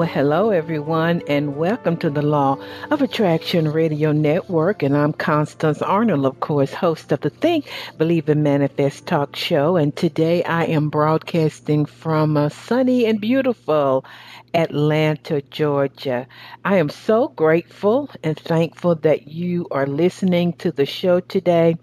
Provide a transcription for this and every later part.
Well, hello, everyone, and welcome to the Law of Attraction Radio Network. And I'm Constance Arnold, of course, host of the Think, Believe, and Manifest talk show. And today I am broadcasting from a sunny and beautiful Atlanta, Georgia. I am so grateful and thankful that you are listening to the show today.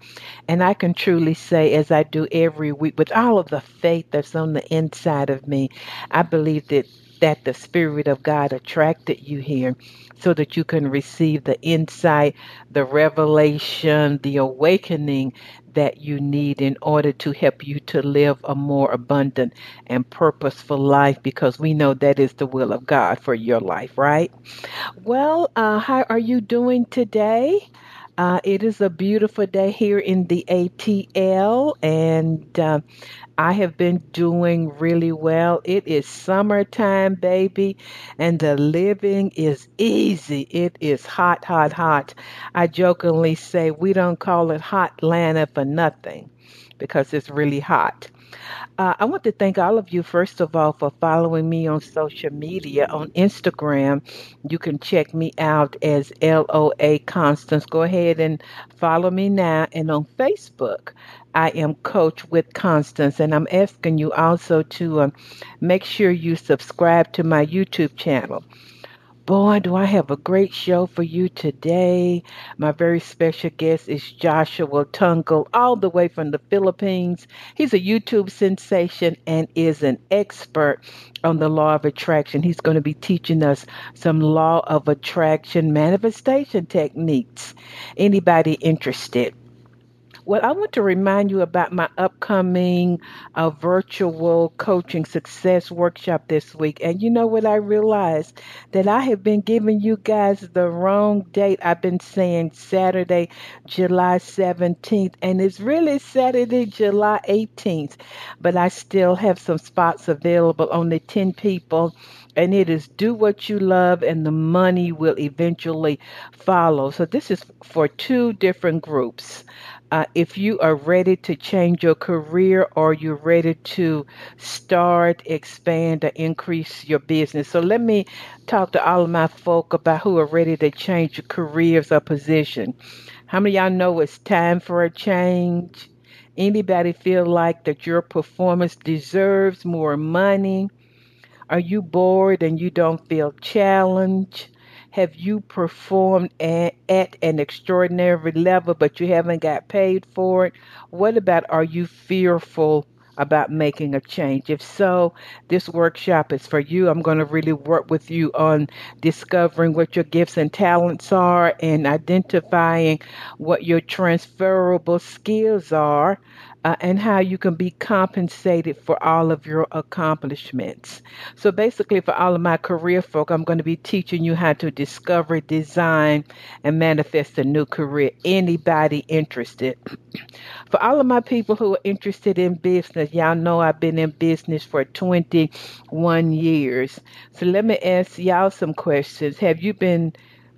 And I can truly say, as I do every week, with all of the faith that's on the inside of me, I believe that that the Spirit of God attracted you here so that you can receive the insight, the revelation, the awakening that you need in order to help you to live a more abundant and purposeful life because we know that is the will of God for your life, right? Well, uh, how are you doing today? Uh, it is a beautiful day here in the ATL, and uh, I have been doing really well. It is summertime, baby, and the living is easy. It is hot, hot, hot. I jokingly say we don't call it hot Atlanta for nothing because it's really hot. Uh, I want to thank all of you, first of all, for following me on social media. On Instagram, you can check me out as LOA Constance. Go ahead and follow me now. And on Facebook, I am Coach with Constance. And I'm asking you also to uh, make sure you subscribe to my YouTube channel. Boy, do I have a great show for you today. My very special guest is Joshua Tongol, all the way from the Philippines. He's a YouTube sensation and is an expert on the law of attraction. He's going to be teaching us some law of attraction manifestation techniques. Anybody interested? Well, I want to remind you about my upcoming uh, virtual coaching success workshop this week. And you know what I realized? That I have been giving you guys the wrong date. I've been saying Saturday, July 17th, and it's really Saturday, July 18th. But I still have some spots available, only 10 people and it is do what you love and the money will eventually follow. So this is for two different groups. Uh, if you are ready to change your career or you're ready to start, expand, or increase your business. So let me talk to all of my folk about who are ready to change your careers or position. How many y'all know it's time for a change? Anybody feel like that your performance deserves more money? Are you bored and you don't feel challenged? Have you performed at, at an extraordinary level, but you haven't got paid for it? What about are you fearful about making a change? If so, this workshop is for you. I'm going to really work with you on discovering what your gifts and talents are and identifying what your transferable skills are uh, and how you can be compensated for all of your accomplishments. So, basically, for all of my career folk, I'm going to be teaching you how to discover, design, and manifest a new career. Anybody interested? for all of my people who are interested in business, y'all know I've been in business for 21 years. So, let me ask y'all some questions. Have you been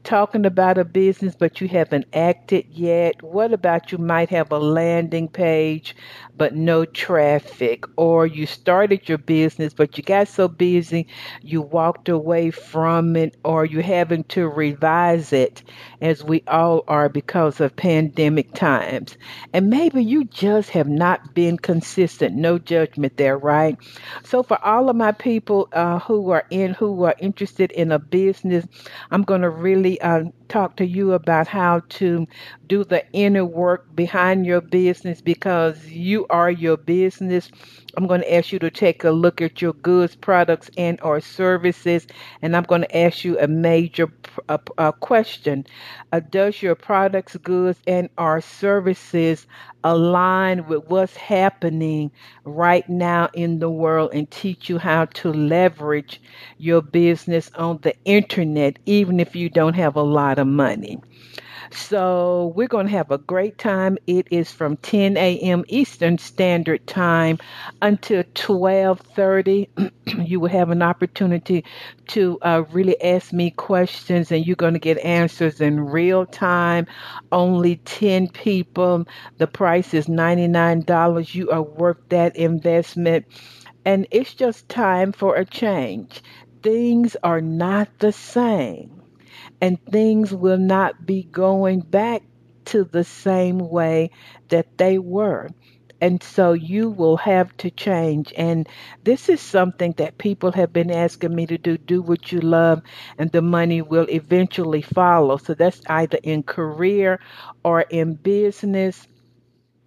talking about a business but you haven't acted yet? What about you might have a landing page but no traffic? Or you started your business but you got so busy you walked away from it or you're having to revise it as we all are because of pandemic times. And maybe you just have not been consistent. No judgment there, right? So for all of my people uh, who are in who are interested in a business, I'm going to really uh, talk to you about how to do the inner work behind your business because you are your business. I'm going to ask you to take a look at your goods, products, and or services, and I'm going to ask you a major question: uh, Does your products, goods, and or services align with what's happening right now in the world, and teach you how to leverage your business on the internet, even if you don't have a lot of money? So we're going to have a great time. It is from 10 a.m. Eastern Standard Time until 12:30. you will have an opportunity to uh, really ask me questions, and you're going to get answers in real time. Only 10 people. The price is $99. You are worth that investment. And it's just time for a change. Things are not the same and things will not be going back to the same way that they were. And so you will have to change. And this is something that people have been asking me to do do what you love, and the money will eventually follow. So that's either in career or in business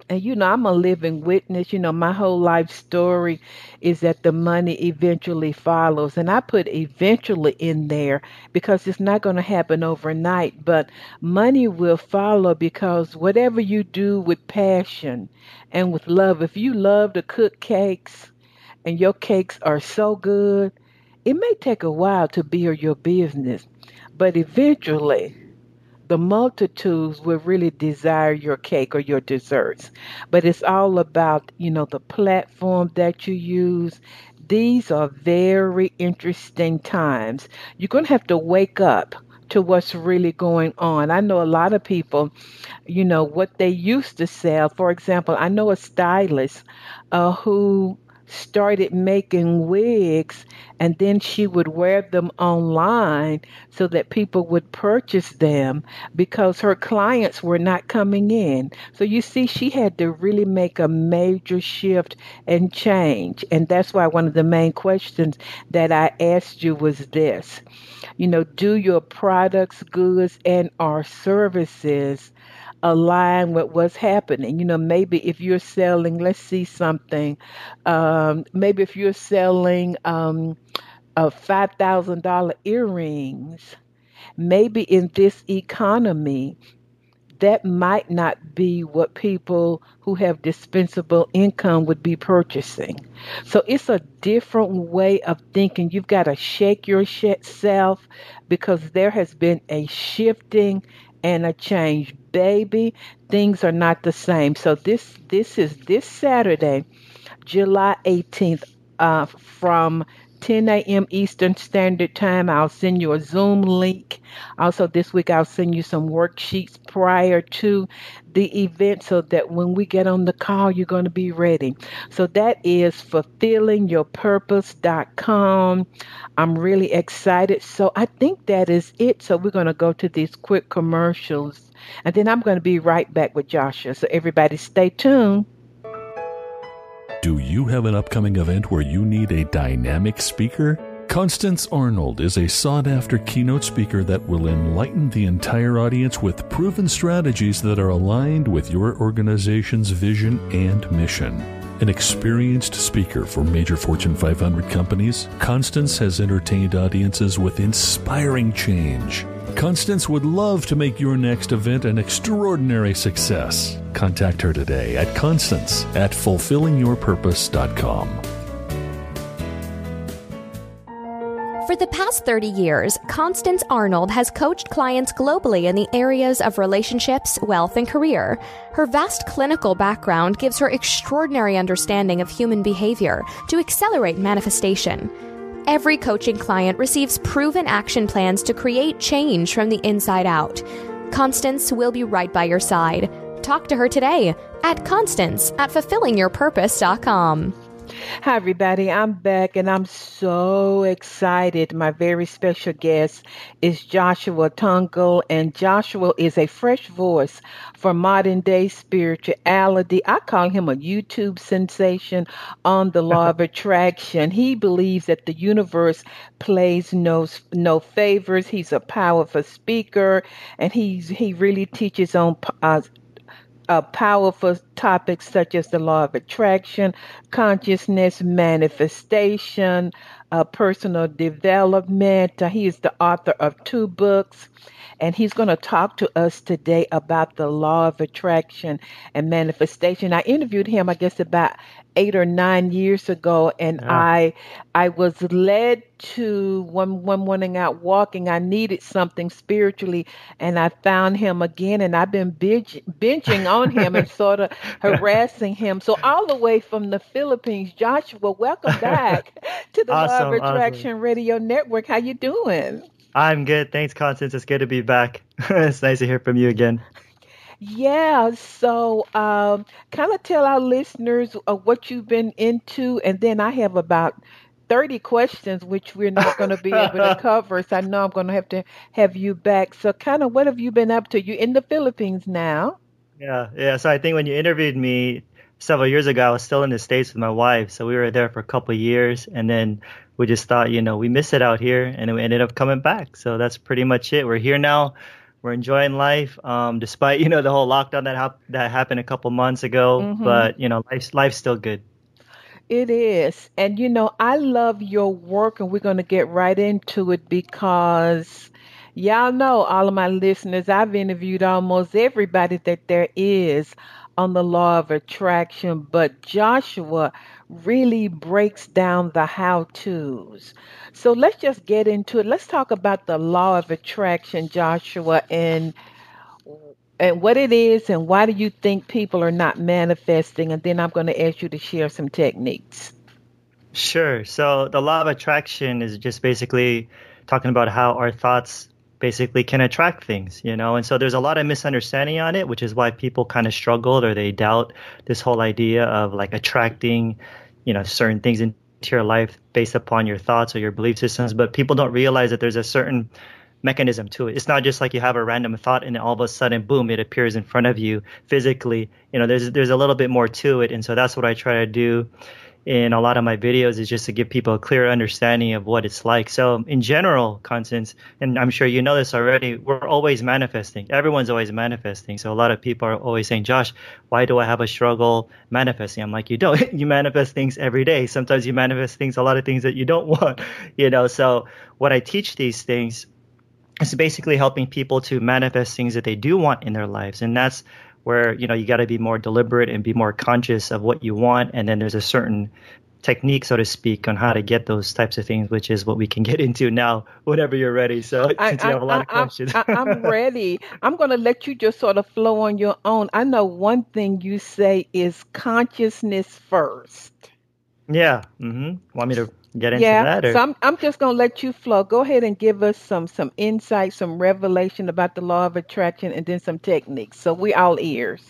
and you know, I'm a living witness. You know, my whole life story is that the money eventually follows. And I put eventually in there because it's not going to happen overnight, but money will follow because whatever you do with passion and with love, if you love to cook cakes and your cakes are so good, it may take a while to build your business, but eventually the multitudes will really desire your cake or your desserts. But it's all about, you know, the platform that you use. These are very interesting times. You're going to have to wake up to what's really going on. I know a lot of people, you know, what they used to sell. For example, I know a stylist uh, who started making wigs and then she would wear them online so that people would purchase them because her clients were not coming in. So you see, she had to really make a major shift and change. And that's why one of the main questions that I asked you was this. You know, do your products, goods, and our services align with what's happening. You know, maybe if you're selling, let's see something, um, maybe if you're selling um, a $5,000 earrings, maybe in this economy, that might not be what people who have dispensable income would be purchasing. So it's a different way of thinking. You've got to shake yourself because there has been a shifting and a change. Baby, things are not the same. So this this is this Saturday, July 18th, uh, from 10 a.m. Eastern Standard Time. I'll send you a Zoom link. Also, this week I'll send you some worksheets prior to the event so that when we get on the call, you're going to be ready. So that is fulfillingyourpurpose.com. I'm really excited. So I think that is it. So we're going to go to these quick commercials and then I'm going to be right back with Joshua. So everybody stay tuned. Do you have an upcoming event where you need a dynamic speaker? Constance Arnold is a sought after keynote speaker that will enlighten the entire audience with proven strategies that are aligned with your organization's vision and mission. An experienced speaker for major Fortune 500 companies, Constance has entertained audiences with inspiring change Constance would love to make your next event an extraordinary success. Contact her today at constance at fulfillingyourpurpose.com. For the past 30 years, Constance Arnold has coached clients globally in the areas of relationships, wealth, and career. Her vast clinical background gives her extraordinary understanding of human behavior to accelerate manifestation. Every coaching client receives proven action plans to create change from the inside out. Constance will be right by your side. Talk to her today at Constance at fulfillingyourpurpose.com. Hi, everybody. I'm back and I'm so excited. My very special guest is Joshua Tongol, and Joshua is a fresh voice for modern day spirituality. I call him a YouTube sensation on the law of attraction. He believes that the universe plays no, no favors. He's a powerful speaker and he's, he really teaches on uh, uh, powerful topics such as the law of attraction, consciousness, manifestation, uh, personal development. Uh, he is the author of two books, and he's going to talk to us today about the law of attraction and manifestation. I interviewed him, I guess, about eight or nine years ago, and yeah. I I was led to one one morning out walking. I needed something spiritually, and I found him again, and I've been binge, binging on him and sort of harassing him. So all the way from the Philippines, Joshua, welcome back to the awesome, Law of Attraction awesome. Radio Network. How you doing? I'm good. Thanks, Constance. It's good to be back. it's nice to hear from you again. Yeah, so um, kind of tell our listeners uh, what you've been into, and then I have about 30 questions, which we're not going to be able to cover. So I know I'm going to have to have you back. So, kind of what have you been up to? You in the Philippines now? Yeah, yeah. So I think when you interviewed me several years ago, I was still in the States with my wife. So we were there for a couple years, and then we just thought, you know, we miss it out here, and we ended up coming back. So that's pretty much it. We're here now we're enjoying life, um, despite you know the whole lockdown that hap- that happened a couple months ago. Mm-hmm. But you know, life's life's still good. It is, and you know, I love your work, and we're going to get right into it because y'all know all of my listeners. I've interviewed almost everybody that there is on the law of attraction, but Joshua really breaks down the how to's. So let's just get into it. Let's talk about the law of attraction, Joshua, and and what it is and why do you think people are not manifesting and then I'm going to ask you to share some techniques. Sure. So the law of attraction is just basically talking about how our thoughts basically can attract things, you know. And so there's a lot of misunderstanding on it, which is why people kind of struggle or they doubt this whole idea of like attracting, you know, certain things into your life based upon your thoughts or your belief systems, but people don't realize that there's a certain mechanism to it. It's not just like you have a random thought and then all of a sudden, boom, it appears in front of you physically. You know, there's there's a little bit more to it, and so that's what I try to do in a lot of my videos is just to give people a clear understanding of what it's like. So in general, Constance, and I'm sure you know this already, we're always manifesting. Everyone's always manifesting. So a lot of people are always saying, Josh, why do I have a struggle manifesting? I'm like, you don't. you manifest things every day. Sometimes you manifest things, a lot of things that you don't want, you know. So what I teach these things is basically helping people to manifest things that they do want in their lives. And that's where you know you got to be more deliberate and be more conscious of what you want. And then there's a certain technique so to speak on how to get those types of things which is what we can get into now whenever you're ready. So I, since you have a lot I, of questions. I, am ready. I'm going to let you just sort of flow on your own. I know one thing you say is consciousness first. Yeah mm-hmm. want me to get into yeah, that? Or? So I'm, I'm just going to let you flow. Go ahead and give us some some insight, some revelation about the law of attraction, and then some techniques. So we all ears.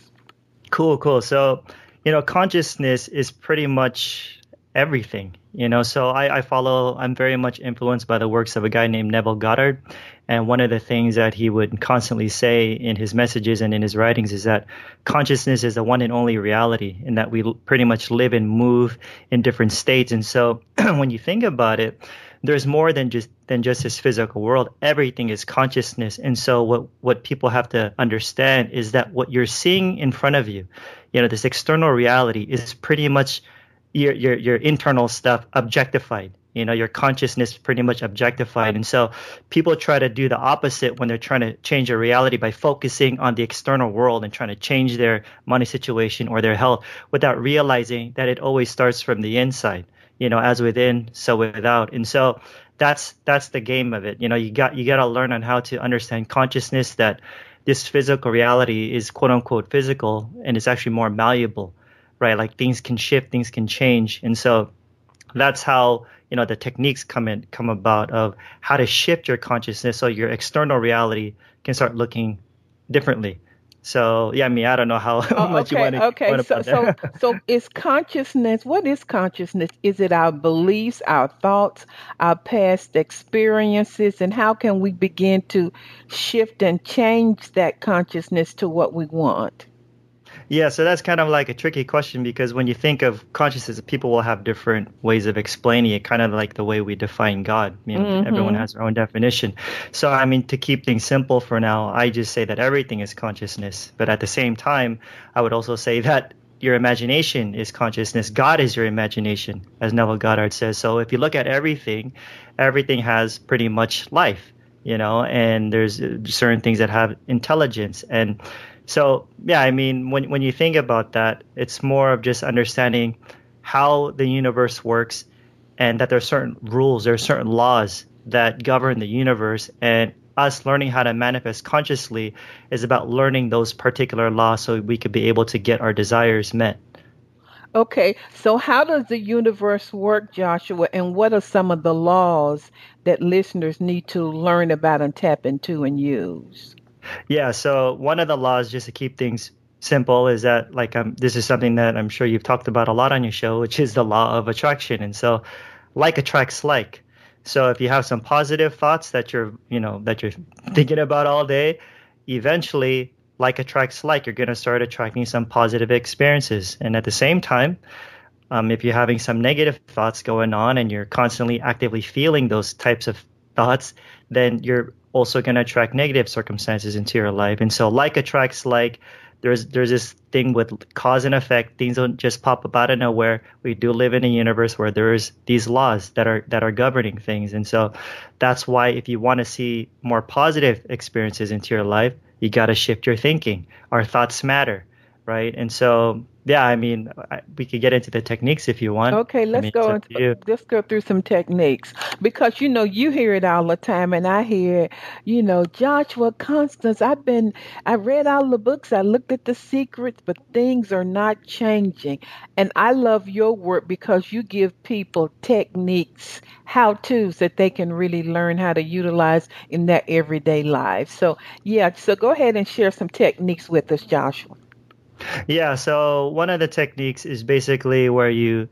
Cool, cool. So you know, consciousness is pretty much everything. You know, so I, I follow. I'm very much influenced by the works of a guy named Neville Goddard. And one of the things that he would constantly say in his messages and in his writings is that consciousness is the one and only reality, and that we pretty much live and move in different states. And so, when you think about it, there's more than just than just this physical world. Everything is consciousness. And so, what what people have to understand is that what you're seeing in front of you, you know, this external reality is pretty much your your your internal stuff objectified. You know your consciousness pretty much objectified. And so people try to do the opposite when they're trying to change their reality by focusing on the external world and trying to change their money situation or their health without realizing that it always starts from the inside you know as within so without. And so that's that's the game of it. You know you got you got to learn on how to understand consciousness that this physical reality is quote unquote physical and it's actually more malleable right like things can shift things can change and so that's how you know the techniques come in come about of how to shift your consciousness so your external reality can start looking differently So yeah, I mean, I don't know how Oh, much you want to. okay. So, so, so is consciousness? What is consciousness? Is it our beliefs, our thoughts, our past experiences, and how can we begin to shift and change that consciousness to what we want? Yeah, so that's kind of like a tricky question because when you think of consciousness, people will have different ways of explaining it, kind of like the way we define God. You know, Mhm. everyone has their own definition. So, I mean, to keep things simple for now, I just say that everything is consciousness. But at the same time, I would also say that your imagination is consciousness. God is your imagination, as Neville Goddard says. So, if you look at everything, everything has pretty much life, you know, and there's certain things that have intelligence and so yeah, I mean, when when you think about that, it's more of just understanding how the universe works, and that there are certain rules, there are certain laws that govern the universe, and us learning how to manifest consciously is about learning those particular laws so we could be able to get our desires met. Okay, so how does the universe work, Joshua, and what are some of the laws that listeners need to learn about and tap into and use? Yeah, so one of the laws, just to keep things simple, is that like um, this is something that I'm sure you've talked about a lot on your show, which is the law of attraction. And so, like attracts like. So if you have some positive thoughts that you're, you know, that you're thinking about all day, eventually, like attracts like, you're going to start attracting some positive experiences. And at the same time, um, if you're having some negative thoughts going on and you're constantly actively feeling those types of thoughts, then you're also going to attract negative circumstances into your life. And so, like attracts like. There's there's this thing with cause and effect. Things don't just pop up out of nowhere. We do live in a universe where there's these laws that are that are governing things, and so that's why if you want to see more positive experiences into your life, you got to shift your thinking. Our thoughts matter, right? And so yeah, I mean, I, we could get into the techniques if you want. Okay, let's mean, go into, let's go through some techniques because you know you hear it all the time, and I hear, you know, Joshua Constance. I've been, I read all the books, I looked at the secrets, but things are not changing. And I love your work because you give people techniques, how tos that they can really learn how to utilize in their everyday lives. So yeah, so go ahead and share some techniques with us, Joshua. Yeah, so one of the techniques is basically where you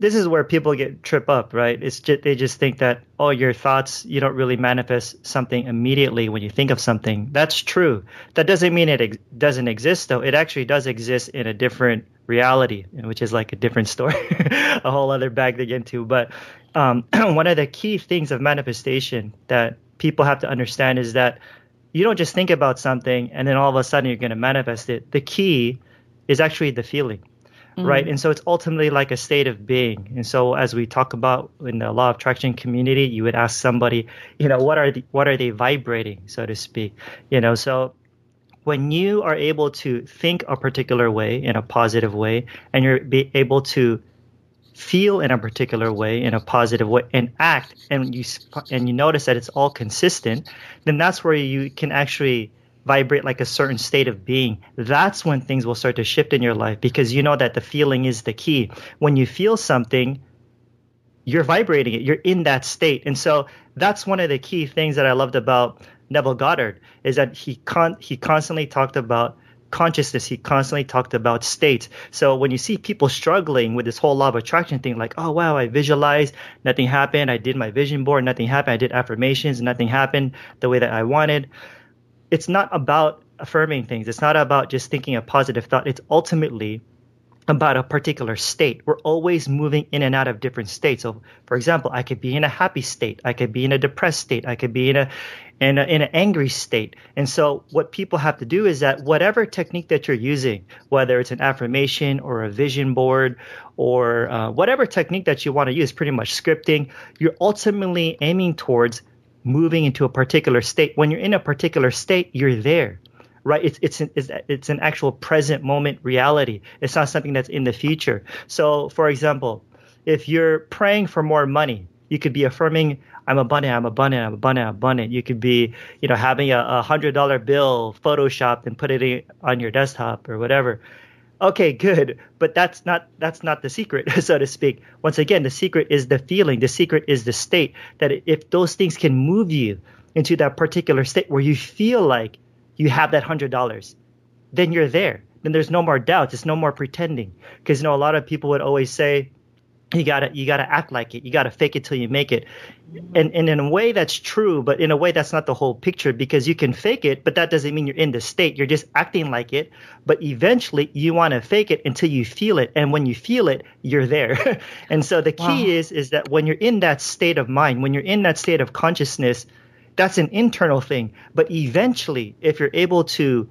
this is where people get trip up, right? It's just they just think that oh, your thoughts you don't really manifest something immediately when you think of something. That's true. That doesn't mean it ex- doesn't exist though. It actually does exist in a different reality, which is like a different story, a whole other bag to get into. But um, one of the key things of manifestation that people have to understand is that you don't just think about something and then all of a sudden you're going to manifest it. The key is actually the feeling, mm-hmm. right? And so it's ultimately like a state of being. And so as we talk about in the law of attraction community, you would ask somebody, you know, what are the, what are they vibrating, so to speak, you know? So when you are able to think a particular way in a positive way, and you're be able to feel in a particular way in a positive way and act and you and you notice that it's all consistent then that's where you can actually vibrate like a certain state of being. That's when things will start to shift in your life because you know that the feeling is the key. When you feel something you're vibrating it you're in that state. And so that's one of the key things that i loved about neville goddard is that he con- he constantly talked about consciousness he constantly talked about states. So when you see people struggling with this whole law of attraction thing like oh wow i visualized nothing happened i did my vision board nothing happened i did affirmations nothing happened the way that i wanted it's not about affirming things. It's not about just thinking a positive thought. It's ultimately about a particular state. We're always moving in and out of different states. So, for example, I could be in a happy state, I could be in a depressed state, I could be in a in, a, in an angry state. And so, what people have to do is that whatever technique that you're using, whether it's an affirmation or a vision board or uh, whatever technique that you want to use, pretty much scripting, you're ultimately aiming towards moving into a particular state. When you're in a particular state, you're there right? It's it's an, it's it's an actual present moment reality. It's not something that's in the future. So, for example, if you're praying for more money, you could be affirming, "I'm abundant, I'm abundant, I'm abundant, I'm abundant." You could be, you know, having a, a hundred dollar bill photoshopped and put it in, on your desktop or whatever. Okay, good, but that's not that's not the secret, so to speak. Once again, the secret is the feeling. The secret is the state that if those things can move you into that particular state where you feel like you have that hundred dollars then you're there. Then there's no more doubts. It's no more pretending. Because you know, a lot of people would always say, you gotta you gotta act like it. You gotta fake it till you make it. And and in a way that's true, but in a way that's not the whole picture because you can fake it, but that doesn't mean you're in the state. You're just acting like it. But eventually you want to fake it until you feel it. And when you feel it, you're there. and so the key wow. is is that when you're in that state of mind, when you're in that state of consciousness, that's an internal thing. But eventually, if you're able to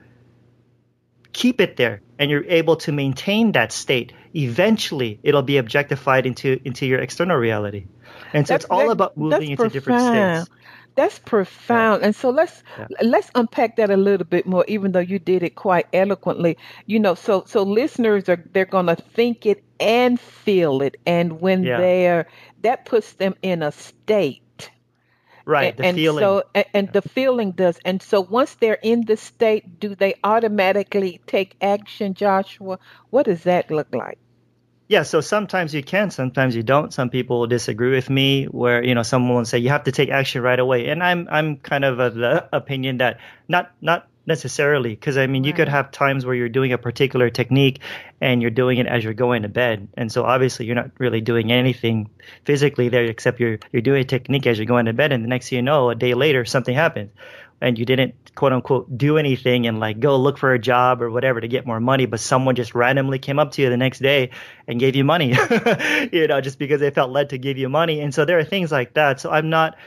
keep it there and you're able to maintain that state, eventually it'll be objectified into into your external reality. And so that's, it's all that, about moving into different states. That's profound. Yeah. And so let's yeah. let's unpack that a little bit more, even though you did it quite eloquently. You know, so so listeners are they're gonna think it and feel it. And when yeah. they're that puts them in a state Right, the and feeling. So, and, and the feeling does. And so once they're in the state, do they automatically take action, Joshua? What does that look like? Yeah, so sometimes you can, sometimes you don't. Some people will disagree with me where, you know, someone will say you have to take action right away. And I'm I'm kind of of the opinion that not not necessarily because i mean right. you could have times where you're doing a particular technique and you're doing it as you're going to bed. And so obviously you're not really doing anything physically there except you're you're doing a technique as you're going to bed. And the next thing you know a day later something happens. And you didn't quote unquote do anything and like go look for a job or whatever to get more money but someone just randomly came up to you the next day and gave you money you know just because they felt led to give you money. And so there are things like that. So i'm not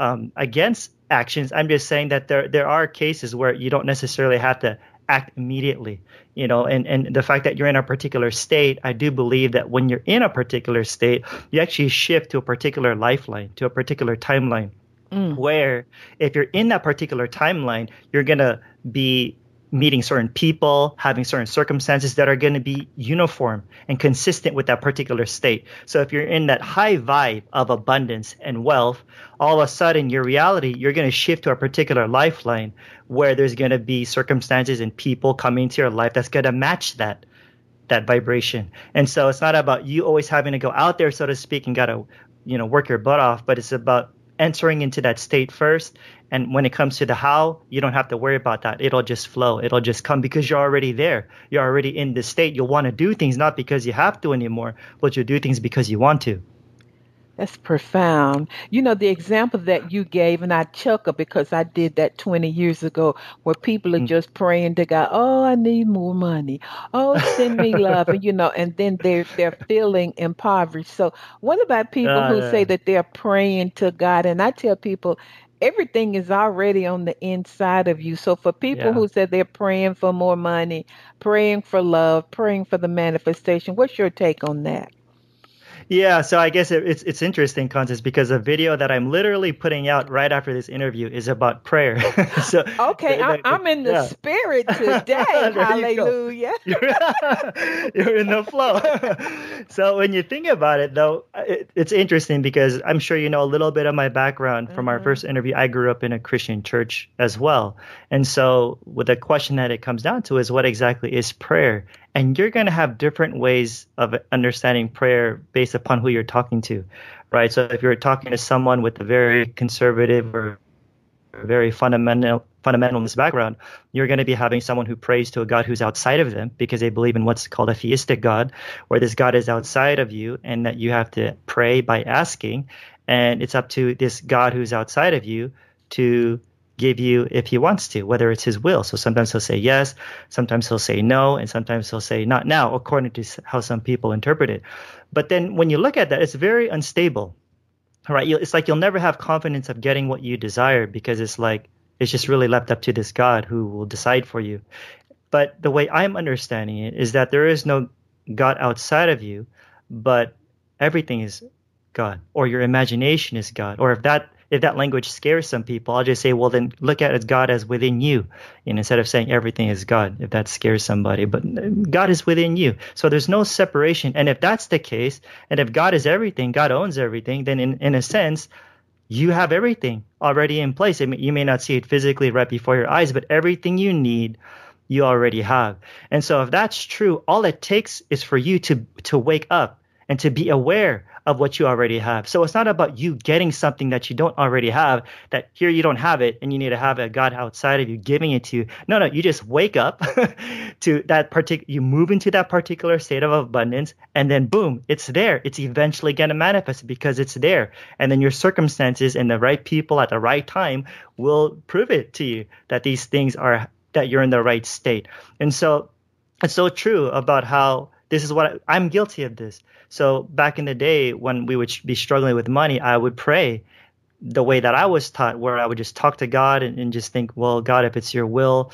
um, against actions. I'm just saying that there there are cases where you don't necessarily have to act immediately you know and and the fact that you're in a particular state i do believe that when you're in a particular state you actually shift to a particular lifeline to a particular timeline mm. where if you're in that particular timeline you're going to be meeting certain people, having certain circumstances that are going to be uniform and consistent with that particular state. So if you're in that high vibe of abundance and wealth, all of a sudden your reality, you're going to shift to a particular lifeline where there's going to be circumstances and people coming into your life that's going to match that that vibration. And so it's not about you always having to go out there so to speak and got to you know work your butt off, but it's about entering into that state first and when it comes to the how, you don't have to worry about that. It'll just flow. It'll just come because you're already there. You're already in the state. You'll want to do things not because you have to anymore, but you'll do things because you want to. That's profound. You know, the example that you gave, and I chuckle because I did that 20 years ago, where people are mm. just praying to God, oh, I need more money. Oh, send me love. and, you know, and then they're, they're feeling impoverished. So, what about people who yeah. say that they're praying to God? And I tell people, everything is already on the inside of you. So for people yeah. who said they're praying for more money, praying for love, praying for the manifestation, what's your take on that? Yeah, so I guess it, it's it's interesting, Constance, because the video that I'm literally putting out right after this interview is about prayer. so okay, the, I'm in the yeah. spirit today. Hallelujah! You you're, you're, in the flow. so when you think about it, though, it, it's interesting because I'm sure you know a little bit of my background from mm-hmm. our first interview. I grew up in a Christian church as well, and so with the question that it comes down to is what exactly is prayer? And you're going to have different ways of understanding prayer based upon who you're talking to right? So if you're talking to someone with a very conservative or very fundamental fundamentalist background you're going to be having someone who prays to a god who's outside of them because they believe in what's called a theistic god where this god is outside of you and that you have to pray by asking. And it's up to this god who's outside of you to give you if he wants to, whether it's his will. So sometimes he'll say yes, sometimes he'll say no, and sometimes he'll say not now, according to how some people interpret it. But then when you look at that, it's very unstable, right? It's like you'll never have confidence of getting what you desire because it's like it's just really left up to this God who will decide for you. But the way I'm understanding it is that there is no God outside of you, but everything is God, or your imagination is God, or if that if that language scares some people, I'll just say, well, then look at it, God as within you, and instead of saying everything is God, if that scares somebody. But God is within you, so there's no separation. And if that's the case, and if God is everything, God owns everything, then in in a sense, you have everything already in place. I mean, you may not see it physically right before your eyes, but everything you need you already have. And so if that's true, all it takes is for you to to wake up and to be aware of what you already have. So it's not about you getting something that you don't already have, that here you don't have it and you need to have a God outside of you giving it to you. No, no, you just wake up to that particular, you move into that particular state of abundance and then boom, it's there. It's eventually going to manifest because it's there. And then your circumstances and the right people at the right time will prove it to you that these things are, that you're in the right state. And so it's so true about how this is what I, am guilty of this. So back in the day when we would be struggling with money, I would pray the way that I was taught, where I would just talk to God and, and just think, well, God, if it's your will,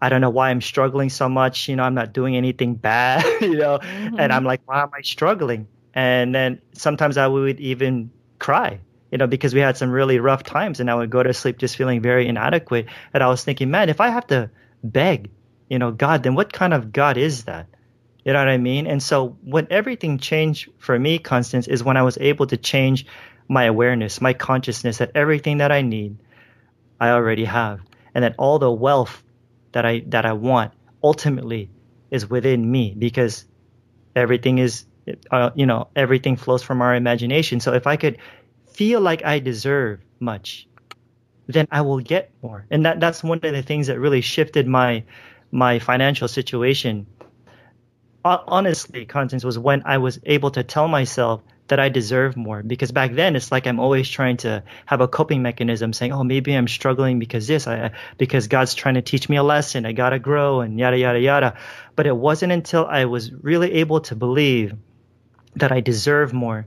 I don't know why I'm struggling so much. You know, I'm not doing anything bad, you know, mm-hmm. and I'm like, why am I struggling? And then sometimes I would even cry, you know, because we had some really rough times and I would go to sleep just feeling very inadequate. And I was thinking, man, if I have to beg, you know, God, then what kind of God is that? You know what I mean? And so when everything changed for me, Constance, is when I was able to change my awareness, my consciousness that everything that I need, I already have. And that all the wealth that I that I want ultimately is within me because everything is uh, you know, everything flows from our imagination. So if I could feel like I deserve much, then I will get more. And that that's one of the things that really shifted my my financial situation honestly, Constance, was when I was able to tell myself that I deserve more. Because back then, it's like I'm always trying to have a coping mechanism, saying, "Oh, maybe I'm struggling because this, I, because God's trying to teach me a lesson. I gotta grow, and yada yada yada." But it wasn't until I was really able to believe that I deserve more.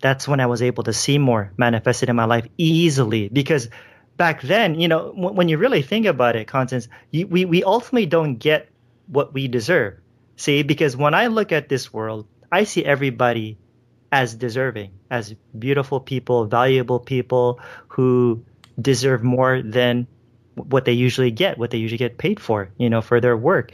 That's when I was able to see more manifested in my life easily. Because back then, you know, when you really think about it, Constance, we we ultimately don't get what we deserve See, because when I look at this world, I see everybody as deserving, as beautiful people, valuable people who deserve more than what they usually get, what they usually get paid for, you know, for their work.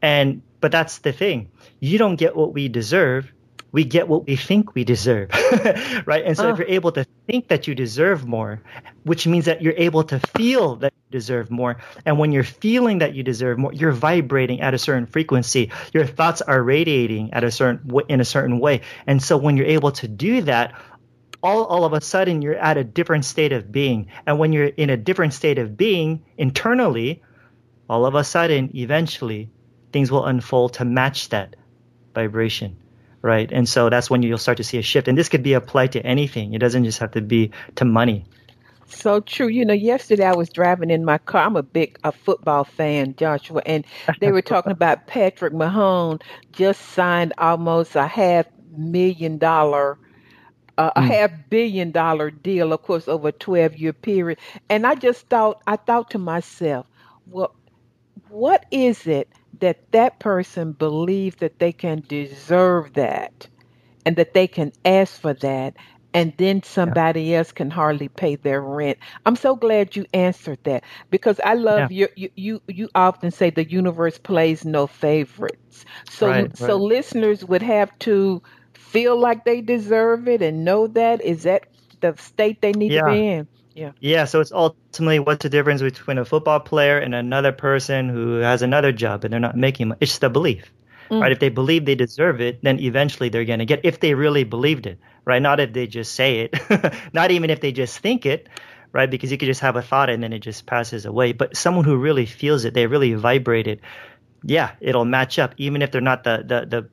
And but that's the thing. You don't get what we deserve we get what we think we deserve, right? And so oh. if you're able to think that you deserve more, which means that you're able to feel that you deserve more, and when you're feeling that you deserve more, you're vibrating at a certain frequency. Your thoughts are radiating at a certain in a certain way, and so when you're able to do that, all, all of a sudden you're at a different state of being. And when you're in a different state of being internally, all of a sudden, eventually, things will unfold to match that vibration right? And so that's when you'll start to see a shift. And this could be applied to anything. It doesn't just have to be to money. So true. You know, yesterday I was driving in my car. I'm a big a football fan, Joshua, and they were talking about Patrick Mahone just signed almost a half million dollar uh, a mm. half billion dollar deal, of course, over a 12 year period. And I just thought, I thought to myself, well, what is it that that person believes that they can deserve that and that they can ask for that and then somebody yeah. else can hardly pay their rent. I'm so glad you answered that because I love yeah. you, you you often say the universe plays no favorites. So right, so listeners would have to feel like they deserve it and know that is that the state they need yeah. to be in. Yeah. Yeah. So it's ultimately what's the difference between a football player and another person who has another job and they're not making money? It's the belief, mm. right? If they believe they deserve it, then eventually they're going to get, if they really believed it, right? Not if they just say it, not even if they just think it, right? Because you could just have a thought and then it just passes away. But someone who really feels it, they really vibrate it. Yeah, it'll match up, even if they're not the, the, the,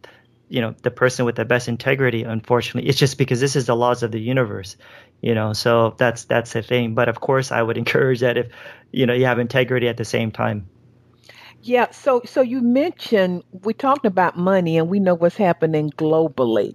you know the person with the best integrity unfortunately it's just because this is the laws of the universe you know so that's that's the thing. But of course i would encourage that if you know you have integrity at the same time. Yeah so so you mentioned we talked about money and we know what's happening globally.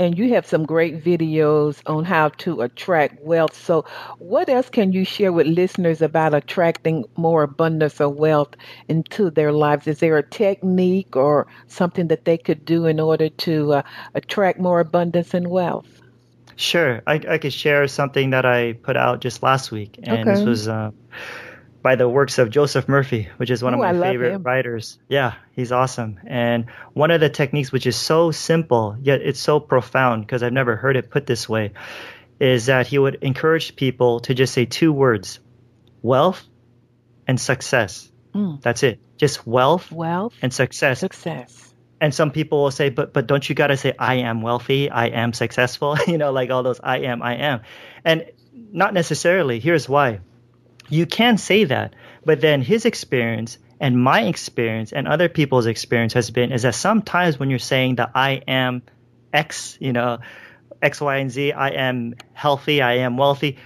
And you have some great videos on how to attract wealth. So what else can you share with listeners about attracting more abundance of wealth into their lives? Is there a technique or something that they could do in order to uh, attract more abundance and wealth Sure, I, I could share something that I put out just last week, and okay. this was uh, by the works of Joseph Murphy, which is one Ooh, of my favorite writers. Yeah, he's awesome. And one of the techniques, which is so simple yet it's so profound, because I've never heard it put this way, is that he would encourage people to just say two words: wealth and success. Mm. That's it. Just wealth, wealth, and success. Success and some people will say, but but don't you got to say I am wealthy, I am successful, you know, like all those I am, I am, and not necessarily. Here's why: you can say that, but then his experience and my experience and other people's experience has been is that sometimes when you're saying that I am X, you know, X, Y, and Z, I am healthy, I am wealthy.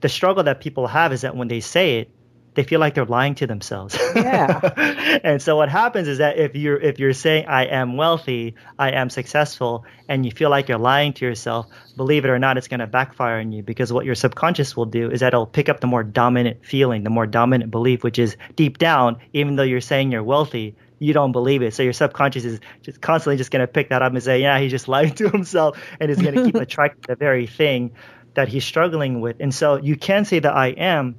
The struggle that people have is that when they say it, they feel like they're lying to themselves. Yeah. and so what happens is that if you're if you're saying I am wealthy, I am successful, and you feel like you're lying to yourself, believe it or not, it's going to backfire on you because what your subconscious will do is that it'll pick up the more dominant feeling, the more dominant belief, which is deep down, even though you're saying you're wealthy, you don't believe it. So your subconscious is just constantly just going to pick that up and say, yeah, he's just lying to himself and is going to keep attracting the very thing that he's struggling with. And so you can say that I am,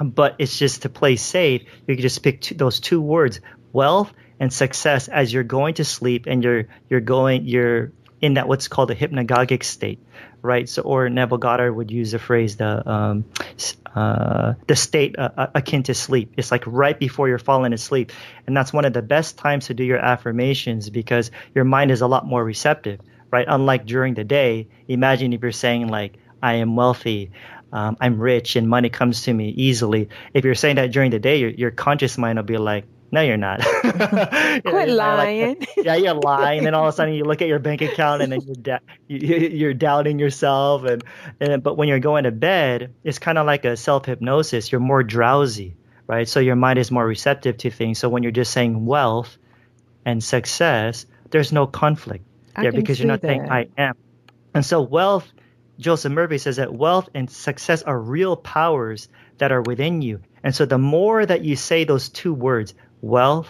but it's just to play safe. You can just pick two, those two words, wealth and success, as you're going to sleep and you're you're going you're in that what's called a hypnagogic state, right? So, or Neville Goddard would use the phrase the um, uh, the state uh, uh, akin to sleep. It's like right before you're falling asleep, and that's one of the best times to do your affirmations because your mind is a lot more receptive, right? Unlike during the day. Imagine if you're saying like, "I am wealthy." Um, I'm rich and money comes to me easily. If you're saying that during the day, your, your conscious mind will be like, no, you're not. Quit you know, lying. Like, yeah, you're lying. and all of a sudden, you look at your bank account, and then you're da- you, are doubting yourself. And, and but when you're going to bed, it's kind of like a self hypnosis. You're more drowsy, right? So your mind is more receptive to things. So when you're just saying wealth and success, there's no conflict. I yeah, because you're not that. saying I am. And so wealth Joseph Murphy says that wealth and success are real powers that are within you. And so the more that you say those two words, wealth,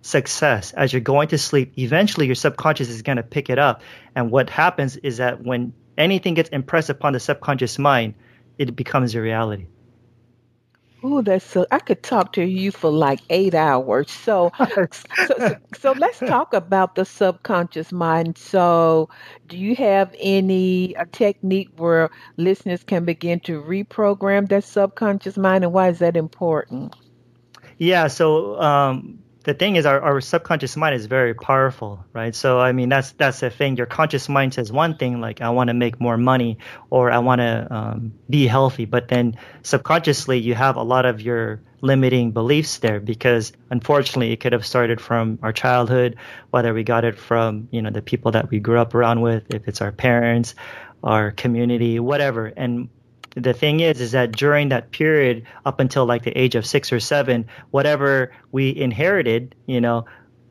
success, as you're going to sleep, eventually your subconscious is going to pick it up. And what happens is that when anything gets impressed upon the subconscious mind, it becomes a reality. Oh, that's so. I could talk to you for like eight hours. So, so, so, so, let's talk about the subconscious mind. So, do you have any a technique where listeners can begin to reprogram their subconscious mind, and why is that important? Yeah. So, um, the thing is our, our subconscious mind is very powerful right? So i mean that's that's the thing. Your conscious mind says one thing like i want to make more money or i want to um, be healthy. But then subconsciously you have a lot of your limiting beliefs there because unfortunately it could have started from our childhood whether we got it from you know the people that we grew up around with if it's our parents our community whatever. And the thing is is that during that period up until like the age of six or seven whatever we inherited you know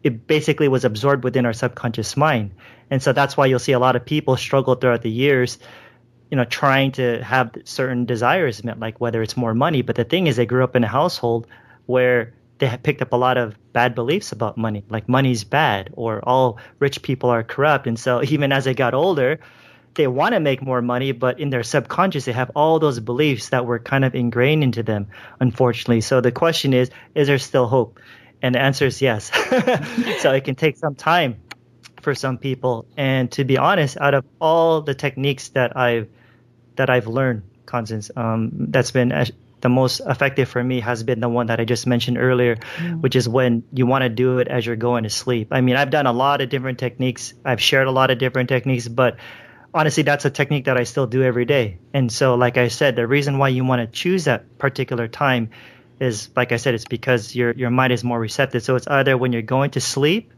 it basically was absorbed within our subconscious mind. And so that's why you'll see a lot of people struggle throughout the years you know trying to have certain desires met like whether it's more money. But the thing is they grew up in a household where they had picked up a lot of bad beliefs about money like money's bad or all rich people are corrupt. And so even as they got older they want to make more money, but in their subconscious, they have all those beliefs that were kind of ingrained into them, unfortunately. So the question is, is there still hope? And the answer is yes. so it can take some time for some people. And to be honest, out of all the techniques that I've that I've learned, Constance, um, that's been the most effective for me has been the one that I just mentioned earlier, mm. which is when you want to do it as you're going to sleep. I mean, I've done a lot of different techniques. I've shared a lot of different techniques, but honestly, that's a technique that I still do every day. And so, like I said, the reason why you want to choose that particular time is, like I said, it's because your your mind is more receptive. So it's either when you're going to sleep,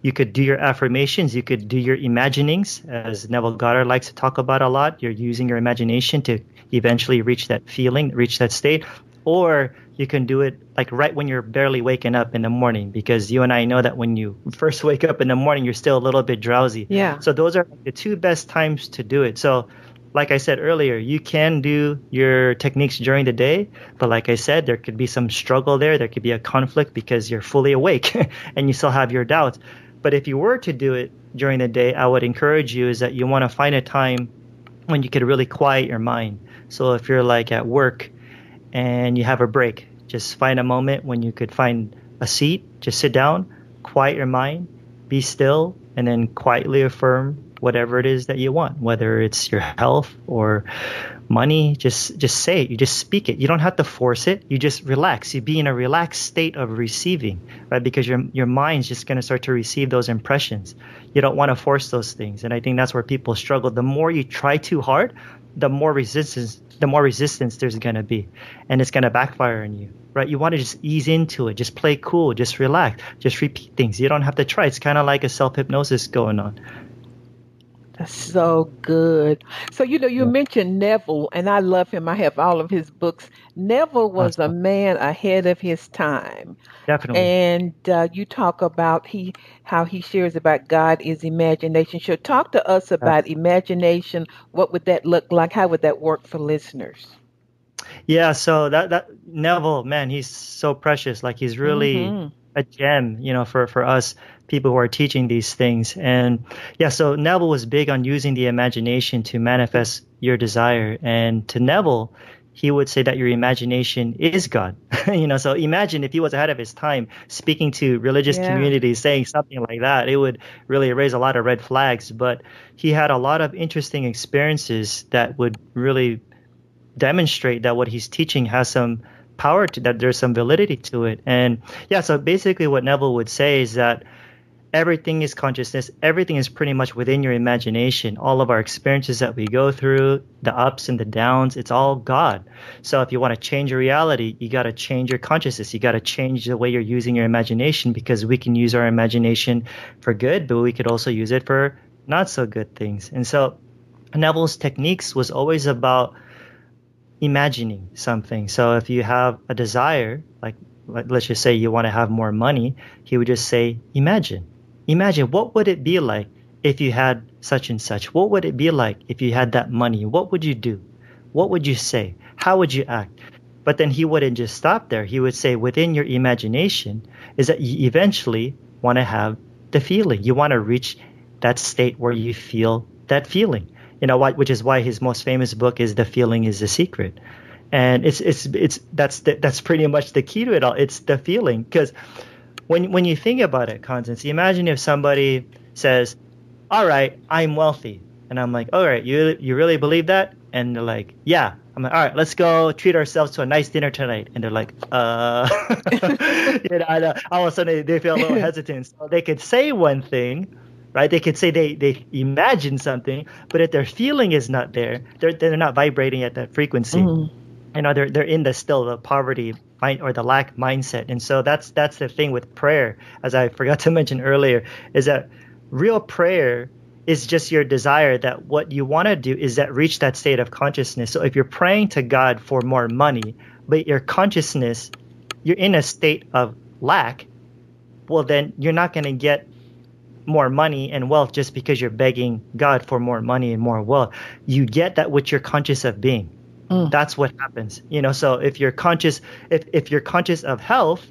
you could do your affirmations, you could do your imaginings, as Neville Goddard likes to talk about a lot. You're using your imagination to eventually reach that feeling, reach that state, or you can do it like right when you're barely waking up in the morning because you and I know that when you first wake up in the morning you're still a little bit drowsy. Yeah. So those are the two best times to do it. So like I said earlier, you can do your techniques during the day, but like I said, there could be some struggle there. There could be a conflict because you're fully awake and you still have your doubts. But if you were to do it during the day, I would encourage you is that you want to find a time when you could really quiet your mind. So if you're like at work and you have a break. Just find a moment when you could find a seat, just sit down, quiet your mind, be still, and then quietly affirm whatever it is that you want, whether it's your health or money, just just say it. You just speak it. You don't have to force it. You just relax. You be in a relaxed state of receiving, right? Because your your mind's just to start to receive those impressions. You don't want to force those things, and I think that's where people struggle. The more you try too hard, the more resistance the more resistance there's going to be, and it's going to backfire on you, right? You want to just ease into it, just play cool, just relax, just repeat things. You don't have to try. It's kind of like a self hypnosis going on. That's so good. So you know, you mentioned Neville, and I love him. I have all of his books. Neville was awesome. a man ahead of his time. Definitely. And uh, you talk about he how he shares about God is imagination. So talk to us about imagination. What would that look like? How would that work for listeners? Yeah. So that that Neville, man, he's so precious. Like he's really. Mm-hmm a gem, you know, for, for us people who are teaching these things. And yeah, so Neville was big on using the imagination to manifest your desire. And to Neville, he would say that your imagination is God. you know, so imagine if he was ahead of his time speaking to religious yeah. communities, saying something like that, it would really raise a lot of red flags. But he had a lot of interesting experiences that would really demonstrate that what he's teaching has some power to that there's some validity to it and yeah so basically what neville would say is that everything is consciousness. Everything is pretty much within your imagination. All of our experiences that we go through the ups and the downs it's all god. So if you want to change your reality you got to change your consciousness. You got to change the way you're using your imagination because we can use our imagination for good but we could also use it for not so good things. And so neville's techniques was always about imagining something. So if you have a desire, like let's just say you want to have more money, he would just say, imagine. Imagine what would it be like if you had such and such? What would it be like if you had that money? What would you do? What would you say? How would you act? But then he wouldn't just stop there. He would say, within your imagination, is that you eventually want to have the feeling. You want to reach that state where you feel that feeling you know, which is why his most famous book is "The Feeling Is the Secret," and it's it's it's that's the, that's pretty much the key to it all. It's the feeling because when when you think about it, Constance, imagine if somebody says, "All right, I'm wealthy," and I'm like, "All right, you you really believe that?" And they're like, "Yeah." I'm like, all right, let's go treat ourselves to a nice dinner tonight. And they're like, uh, you know, and, uh, all of a sudden they feel a little hesitant. So they could say one thing, right? They could say they, they imagine something, but if their feeling is not there, they're, they're not vibrating at that frequency. Mm-hmm. You know, they're, they're in the still the poverty mind or the lack mindset. And so that's, that's the thing with prayer, as I forgot to mention earlier, is that real prayer is just your desire that what you want to do is that reach that state of consciousness. So if you're praying to God for more money, but your consciousness, you're in a state of lack, well, then you're not going to get more money and wealth just because you're begging God for more money and more wealth. You get that which you're conscious of being. Mm. That's what happens. You know, so if you're conscious if, if you're conscious of health,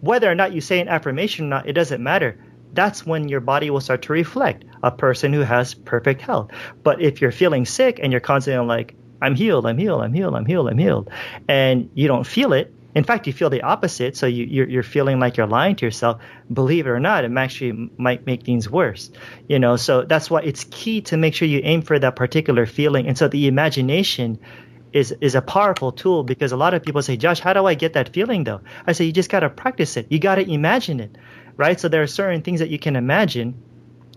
whether or not you say an affirmation or not, it doesn't matter. That's when your body will start to reflect a person who has perfect health. But if you're feeling sick and you're constantly like, I'm healed, I'm healed, I'm healed, I'm healed, I'm healed, and you don't feel it, in fact, you feel the opposite, so you, you're, you're feeling like you're lying to yourself. Believe it or not, it actually might make things worse. You know, so that's why it's key to make sure you aim for that particular feeling. And so the imagination is is a powerful tool because a lot of people say, Josh, how do I get that feeling though? I say you just gotta practice it. You gotta imagine it, right? So there are certain things that you can imagine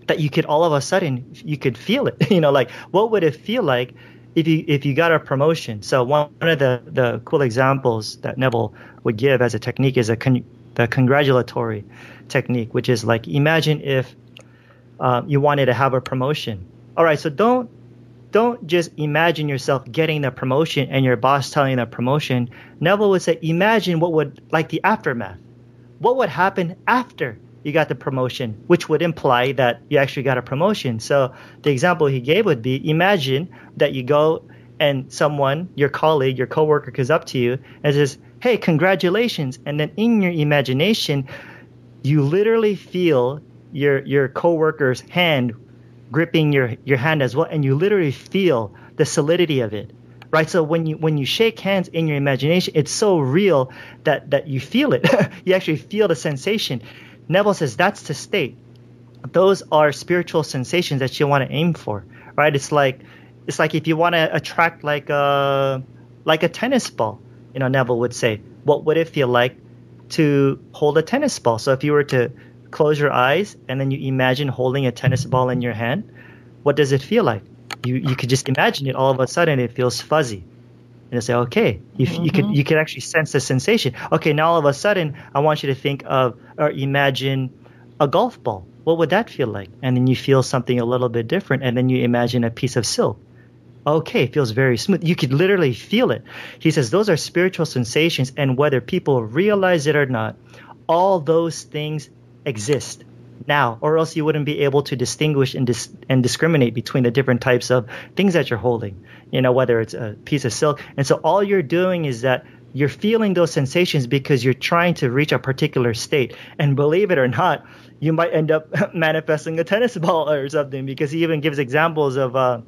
that you could all of a sudden you could feel it. you know, like what would it feel like if you if you got a promotion. So one of the the cool examples that Neville would give as a technique is a con, the congratulatory technique, which is like imagine if uh, you wanted to have a promotion. All right, so don't don't just imagine yourself getting the promotion and your boss telling the promotion. Neville would say, imagine what would like the aftermath. What would happen after you got the promotion, which would imply that you actually got a promotion. So the example he gave would be imagine that you go and someone, your colleague, your coworker comes up to you and says, Hey, congratulations. And then in your imagination, you literally feel your your coworker's hand gripping your, your hand as well, and you literally feel the solidity of it right so when you when you shake hands in your imagination it's so real that that you feel it you actually feel the sensation Neville says that's the state. Those are spiritual sensations that you want to aim for, right? It's like it's like if you want to attract like a like a tennis ball, you know, Neville would say, what would it feel like to hold a tennis ball? So if you were to close your eyes and then you imagine holding a tennis ball in your hand, what does it feel like? You you could just imagine it. All of a sudden, it feels fuzzy, and you say, okay, you mm-hmm. you could you could actually sense the sensation. Okay, now all of a sudden, I want you to think of or imagine a golf ball. What would that feel like? And then you feel something a little bit different, and then you imagine a piece of silk okay, it feels very smooth. You could literally feel it. He says those are spiritual sensations, and whether people realize it or not, all those things exist now, or else you wouldn't be able to distinguish and, dis- and discriminate between the different types of things that you're holding, you know, whether it's a piece of silk. And so all you're doing is that you're feeling those sensations because you're trying to reach a particular state. And believe it or not, you might end up manifesting a tennis ball or something because he even gives examples of, uh,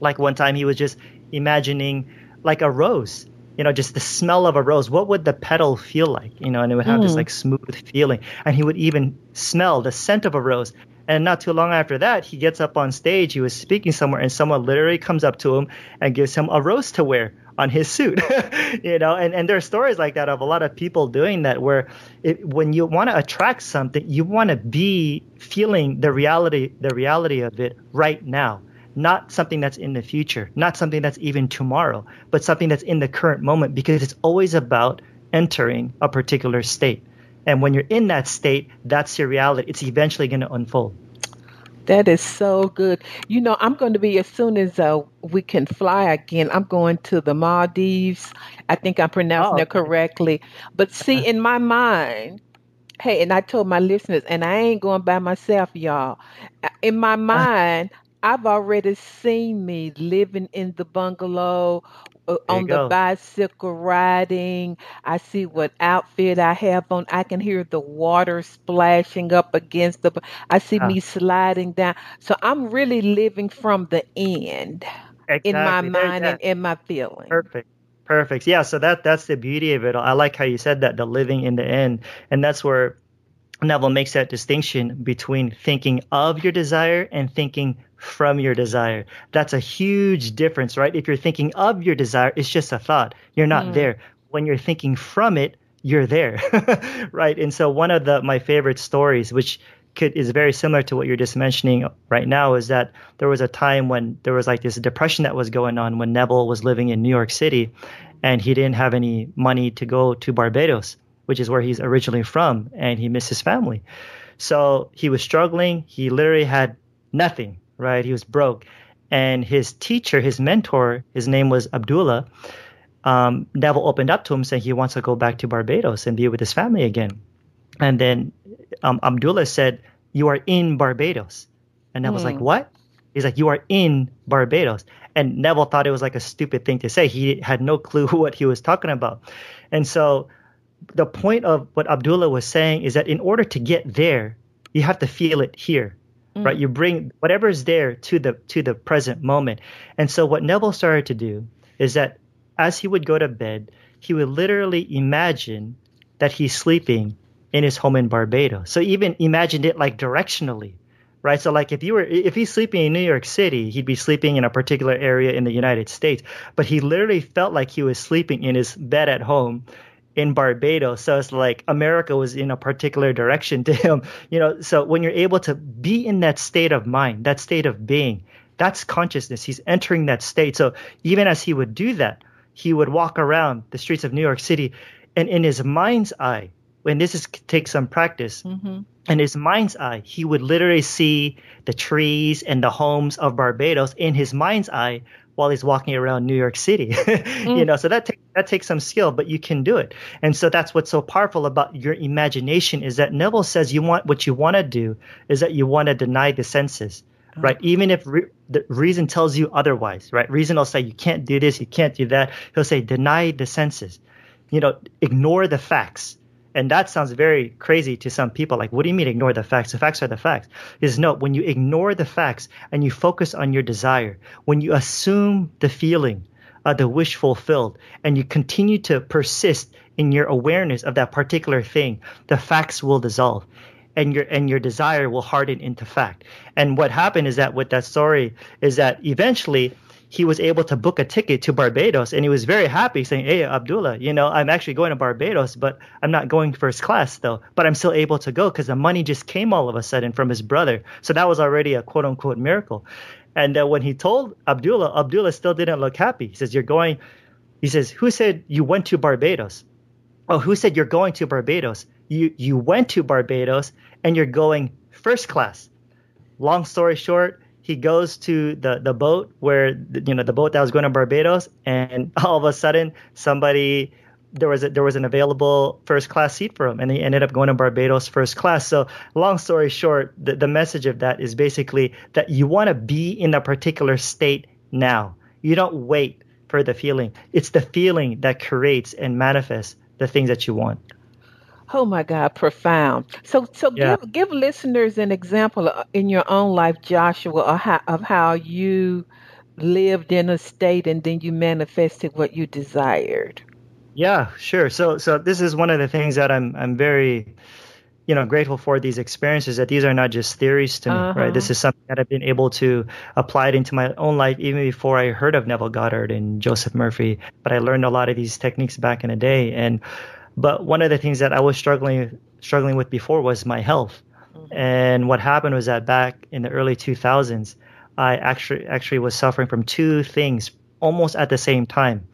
like one time he was just imagining like a rose you know just the smell of a rose what would the petal feel like? You know and it would have mm. this like smooth feeling. And he would even smell the scent of a rose. And not too long after that he gets up on stage he was speaking somewhere and someone literally comes up to him and gives him a rose to wear on his suit. You know and, and there are stories like that of a lot of people doing that where it, when you want to attract something you want to be feeling the reality the reality of it right now not something that's in the future, not something that's even tomorrow, but something that's in the current moment because it's always about entering a particular state. And when you're in that state, that's your reality. It's eventually going to unfold. That is so good. You know, I'm going to be as soon as uh, we can fly again. I'm going to the Maldives. I think I'm pronouncing oh, it correctly. But see, in my mind, hey, and I told my listeners, and I ain't going by myself, y'all. In my mind, I've already seen me living in the bungalow uh, on the bicycle riding. I see what outfit I have on. I can hear the water splashing up against the. I see Ah, me sliding down. So I'm really living from the end in my exactly. There, mind yeah, and in my feeling. perfect. Perfect. Yeah, so that that's the beauty of it. I like how you said that, the living in the end. And that's where Neville makes that distinction between thinking of your desire and thinking from your desire. That's a huge difference, right? If you're thinking of your desire, it's just a thought. You're not Mm. there. When you're thinking from it, you're there, right? And so one of the my favorite stories, which could is very similar to what you're just mentioning right now, is that there was a time when there was like this depression that was going on when Neville was living in New York City, and he didn't have any money to go to Barbados, which is where he's originally from, and he missed his family. So he was struggling. He literally had nothing, right? He was broke. And his teacher, his mentor, his name was Abdullah. Um, Neville opened up to him saying he wants to go back to Barbados and be with his family again. And then um, Abdullah said, You are in Barbados. And Neville's like, Hmm. What? He's like, You are in Barbados. And Neville thought it was like a stupid thing to say. He had no clue what he was talking about. And so the point of what Abdullah was saying is that in order to get there, you have to feel it here, right? Mm. You bring whatever is there to the to the present moment. And so what Neville started to do is that as he would go to bed, he would literally imagine that he's sleeping in his home in Barbados. So even imagined it like directionally, right? So like if you were if he's sleeping in New York City, he'd be sleeping in a particular area in the United States, but he literally felt like he was sleeping in his bed at home in Barbados. So it's like America was in a particular direction to him, you know. So when you're able to be in that state of mind, that state of being, that's consciousness. He's entering that state. So even as he would do that, he would walk around the streets of New York City, and in his mind's eye, when this is takes some practice, mm-hmm. in his mind's eye, he would literally see the trees and the homes of Barbados in his mind's eye while he's walking around New York City. You know, so that ta- that takes some skill, but you can do it. And so that's what's so powerful about your imagination is that Neville says you want what you want to do is that you want to deny the senses. Ah. Right, even if re- the reason tells you otherwise, right? Reason will say you can't do this, you can't do that. He'll say deny the senses, you know, ignore the facts. And that sounds very crazy to some people. Like, what do you mean ignore the facts? The facts are the facts. Is no, when you ignore the facts and you focus on your desire, when you assume the feeling, uh, the wish fulfilled, and you continue to persist in your awareness of that particular thing, the facts will dissolve. And your and your desire will harden into fact. And what happened is that with that story is that eventually he was able to book a ticket to Barbados and he was very happy saying, Hey, Abdullah, you know, I'm actually going to Barbados, but I'm not going first class though, but I'm still able to go because the money just came all of a sudden from his brother. So that was already a quote unquote miracle. And uh, when he told Abdullah, Abdullah still didn't look happy. He says, You're going, he says, Who said you went to Barbados? Oh, who said you're going to Barbados? You, you went to Barbados and you're going first class. Long story short, he goes to the the boat where you know the boat that was going to Barbados, and all of a sudden somebody there was a, there was an available first class seat for him, and he ended up going to Barbados first class. So, long story short, the, the message of that is basically that you want to be in a particular state now. You don't wait for the feeling. It's the feeling that creates and manifests the things that you want. Oh my God, profound. So, so yeah. give give listeners an example uh, in your own life, Joshua, of how, of how you lived in a state and then you manifested what you desired. Yeah, sure. So, so this is one of the things that I'm I'm very, you know, grateful for these experiences. That these are not just theories to me, uh-huh. right? This uh-huh. is something that I've been able to apply it into my own life even before I heard of Neville Goddard and Joseph Murphy. But I learned a lot of these techniques back in the day, and but one of the things that I was struggling struggling with before was my health. Mm-hmm. And what happened was that back in the early 2000s, I actually actually was suffering from two things almost at the same time.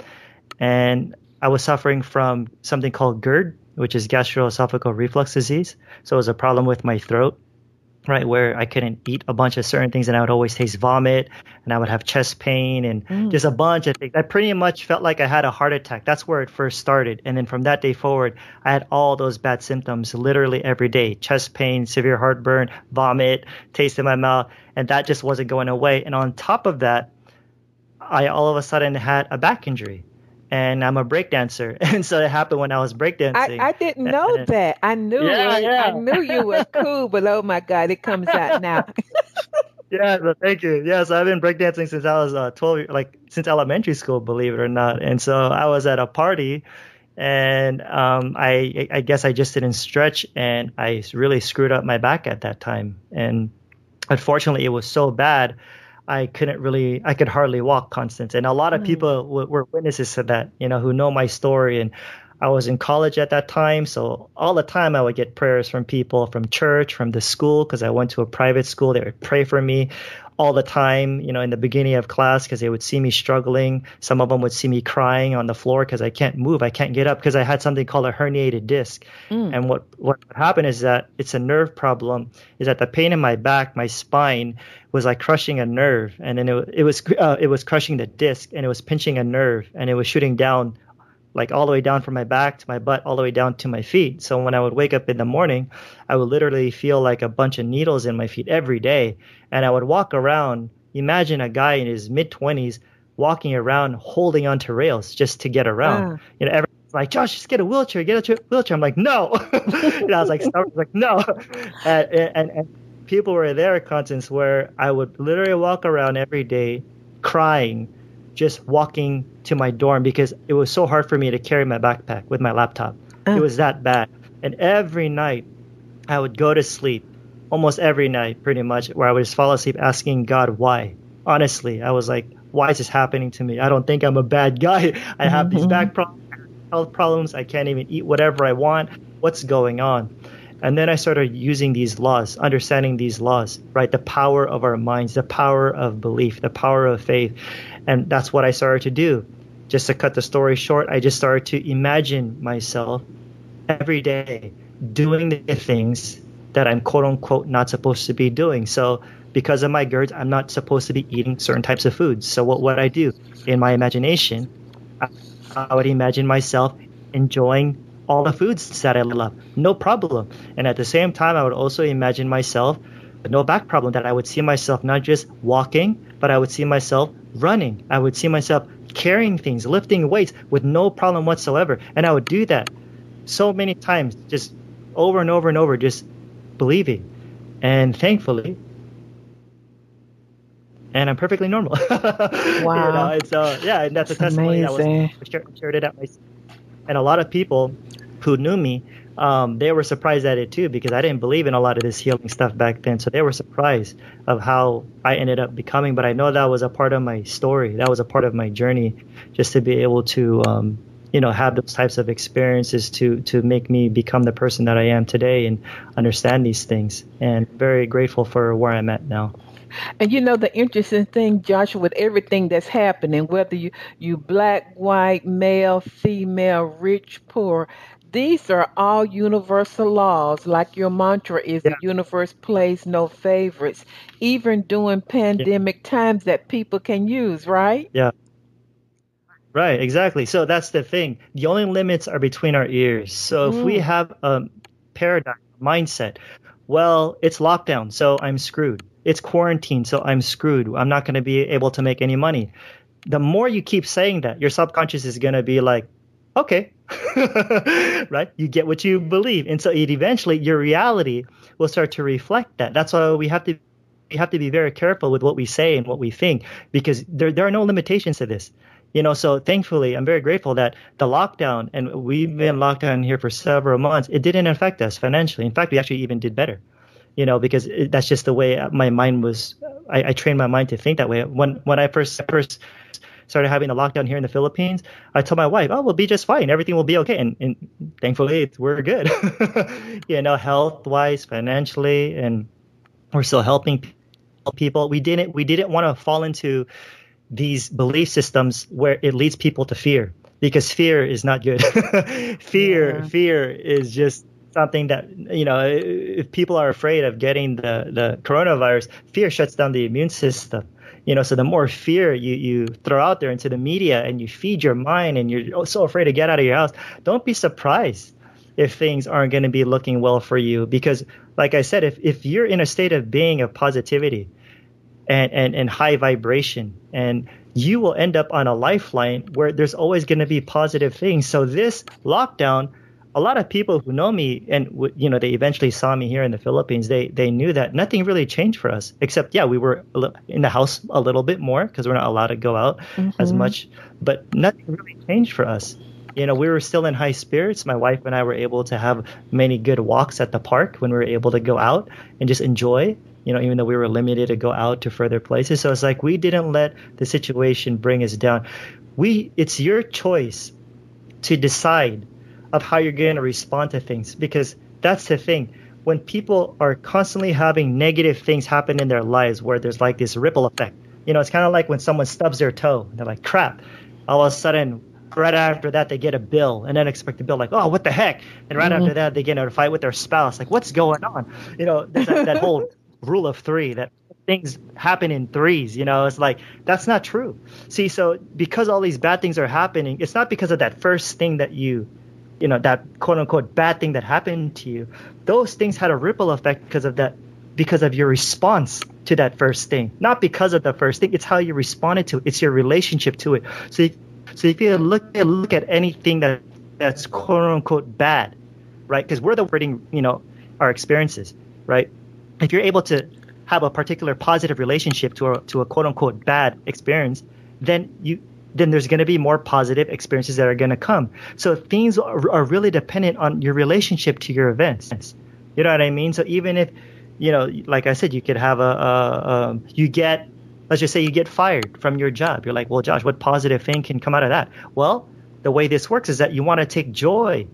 And I was suffering from something called GERD, which is gastroesophageal reflux disease. So it was a problem with my throat right where I couldn't eat a bunch of certain things and I would always taste vomit and I would have chest pain and mm. just a bunch of things. I pretty much felt like I had a heart attack. That's where it first started. And then from that day forward, I had all those bad symptoms literally every day. Chest pain, severe heartburn, vomit, taste in my mouth, and that just wasn't going away. And on top of that, I all of a sudden had a back injury and I'm a breakdancer. And so it happened when I was breakdancing. I, I didn't know and, that. I knew yeah, yeah. I knew you were cool, but oh my God, it comes out now. yeah, thank you. Yeah, so I've been breakdancing since I was uh, 12, like since elementary school, believe it or not. And so I was at a party and um, I, I guess I just didn't stretch and I really screwed up my back at that time. And unfortunately, it was so bad I couldn't really, I could hardly walk, Constance. And a lot of mm. people w- were witnesses to that, you know, who know my story. And I was in college at that time. So all the time I would get prayers from people from church, from the school, because I went to a private school. They would pray for me all the time, you know, in the beginning of class because they would see me struggling. Some of them would see me crying on the floor because I can't move, I can't get up because I had something called a herniated disc. Mm. And what what happened is that it's a nerve problem. Is that the pain in my back, my spine was like crushing a nerve, and then it, it was uh, it was crushing the disc, and it was pinching a nerve, and it was shooting down like all the way down from my back to my butt, all the way down to my feet. So when I would wake up in the morning, I would literally feel like a bunch of needles in my feet every day. And I would walk around. Imagine a guy in his mid 20s walking around holding onto rails just to get around. Uh. You know, everyone's like, Josh, just get a wheelchair, get a wheelchair. I'm like, no. and I was like, I was like, no. And, and, and people were there, Constance, where I would literally walk around every day crying just walking to my dorm because it was so hard for me to carry my backpack with my laptop. Oh. It was that bad. And every night I would go to sleep, almost every night pretty much, where I would just fall asleep asking God why. Honestly, I was like, why is this happening to me? I don't think I'm a bad guy. I have mm-hmm. these back problems, health problems. I can't even eat whatever I want. What's going on? And then I started using these laws, understanding these laws, right? The power of our minds, the power of belief, the power of faith. And that's what I started to do. Just to cut the story short, I just started to imagine myself every day doing the things that I'm quote unquote not supposed to be doing. So because of my GERD, I'm not supposed to be eating certain types of foods. So what what I do in my imagination, I, I would imagine myself enjoying all the foods that I love, no problem. And at the same time, I would also imagine myself no back problem that I would see myself not just walking, but I would see myself running. I would see myself carrying things, lifting weights with no problem whatsoever. And I would do that so many times, just over and over and over, just believing. And thankfully, and I'm perfectly normal. wow. you know, and so, yeah, and that's, that's a testimony amazing. that was shared, shared it out. And a lot of people who knew me um, they were surprised at it too because I didn't believe in a lot of this healing stuff back then. So they were surprised of how I ended up becoming. But I know that was a part of my story. That was a part of my journey, just to be able to, um, you know, have those types of experiences to to make me become the person that I am today and understand these things. And very grateful for where I'm at now. And you know the interesting thing, Joshua, with everything that's happening, whether you you black, white, male, female, rich, poor, these are all universal laws, like your mantra is yeah. the universe plays no favorites, even during pandemic yeah. times that people can use, right? Yeah. Right, exactly. So that's the thing. The only limits are between our ears. So mm. if we mm. have a paradigm, mindset, well, it's lockdown, so I'm screwed. It's quarantine, so I'm screwed. I'm not going to be able to make any money. The more you keep saying that, your subconscious is going to be like, okay, right? You get what you believe, and so it eventually your reality will start to reflect that. That's why we have to we have to be very careful with what we say and what we think because there there are no limitations to this. You know, so thankfully, I'm very grateful that the lockdown and we've been locked down here for several months. It didn't affect us financially. In fact, we actually even did better. You know, because it, that's just the way my mind was. I, I trained my mind to think that way. When when I first first started having a lockdown here in the Philippines, I told my wife, "Oh, we'll be just fine. Everything will be okay." And, and thankfully, we're good. you know, health wise, financially, and we're still helping people. We didn't we didn't want to fall into these belief systems where it leads people to fear because fear is not good. fear, yeah. fear is just something that you know if people are afraid of getting the the coronavirus fear shuts down the immune system you know so the more fear you you throw out there into the media and you feed your mind and you're so afraid to get out of your house don't be surprised if things aren't going to be looking well for you. Because like i said if if you're in a state of being of positivity and and, and high vibration and you will end up on a lifeline where there's always going to be positive things. So this lockdown a lot of people who know me and you know they eventually saw me here in the Philippines they they knew that nothing really changed for us except yeah we were in the house a little bit more because we're not allowed to go out mm-hmm. as much but nothing really changed for us. You know we were still in high spirits. My wife and I were able to have many good walks at the park when we were able to go out and just enjoy you know even though we were limited to go out to further places. So it's like we didn't let the situation bring us down. We it's your choice to decide of how you're going to respond to things because that's the thing. When people are constantly having negative things happen in their lives where there's like this ripple effect you know it's kind of like when someone stubs their toe they're like crap. All of a sudden right after that they get a bill and then expect a bill like oh what the heck? And right mm-hmm. after that they get in a fight with their spouse like what's going on? You know that, that whole rule of three that things happen in threes you know it's like that's not true. See so because all these bad things are happening it's not because of that first thing that you you know that quote unquote bad thing that happened to you those things had a ripple effect because of that because of your response to that first thing. Not because of the first thing it's how you responded to it. It's your relationship to it. So if, so if you look at look at anything that that's quote unquote bad right? Because we're the wording you know our experiences right? If you're able to have a particular positive relationship to a to a quote unquote bad experience then you then there's going to be more positive experiences that are going to come. So things are, really dependent on your relationship to your events. You know what I mean? So even if, you know, like I said, you could have a, a, a you get, let's just say you get fired from your job. You're like, well, Josh, what positive thing can come out of that? Well, the way this works is that you want to take joy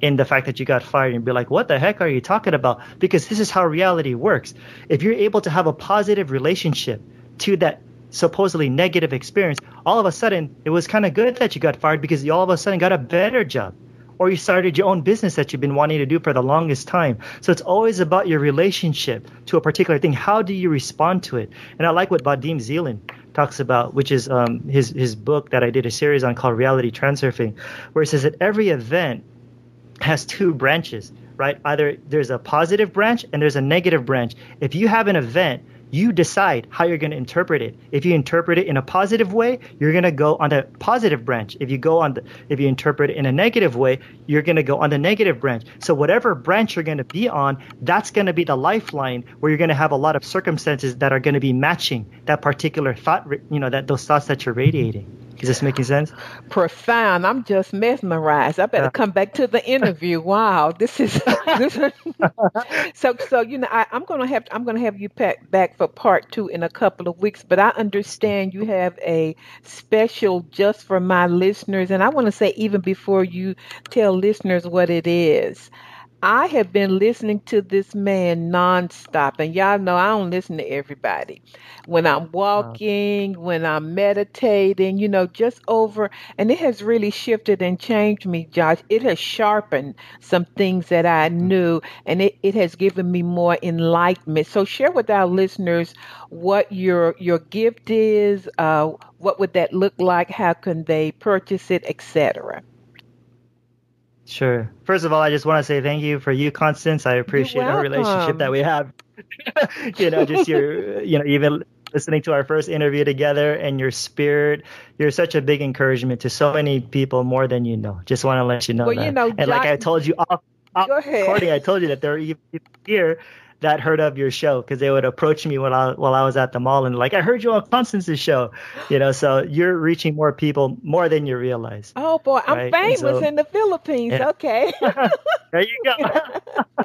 in the fact that you got fired and be like, what the heck are you talking about? Because this is how reality works. If you're able to have a positive relationship to that supposedly negative experience, all of a sudden it was kind of good that you got fired because you all of a sudden got a better job or you started your own business that you've been wanting to do for the longest time. So it's always about your relationship to a particular thing. How do you respond to it? And I like what Vadim Zeland talks about, which is um, his his book that I did a series on called Reality Transurfing, where he says that every event has two branches, right? Either there's a positive branch and there's a negative branch. If you have an event you decide how you're going to interpret it. If you interpret it in a positive way, you're going to go on the positive branch. If you go on the, if you interpret it in a negative way, you're going to go on the negative branch. So whatever branch you're going to be on, that's going to be the lifeline where you're going to have a lot of circumstances that are going to be matching that particular thought, you know, that those thoughts that you're radiating. Is this making sense? Profound. I'm just mesmerized. I better come back to the interview. Wow, this is this is, so. So you know, I, am gonna have I'm gonna have you back back for part two in a couple of weeks. But I understand you have a special just for my listeners, and I want to say even before you tell listeners what it is. I have been listening to this man nonstop, and y'all know I don't listen to everybody. When I'm walking, when I'm meditating, you know, just over, and it has really shifted and changed me, Josh. It has sharpened some things that I knew, and it, it has given me more enlightenment. So, share with our listeners what your your gift is. Uh, what would that look like? How can they purchase it, etc. Sure. First of all, I just want to say thank you for you, Constance. I appreciate our relationship that we have. you know, just your, you know, even listening to our first interview together and your spirit. You're such a big encouragement to so many people more than you know. Just want to let you know well, that. You know, and like I told you off, off Go ahead. recording, I told you that there are even people here that heard of your show because they would approach me while I, while I was at the mall and like I heard you on Constance's show, you know. So you're reaching more people more than you realize. Oh boy, I'm famous so, in the Philippines. Yeah. Okay. there you go.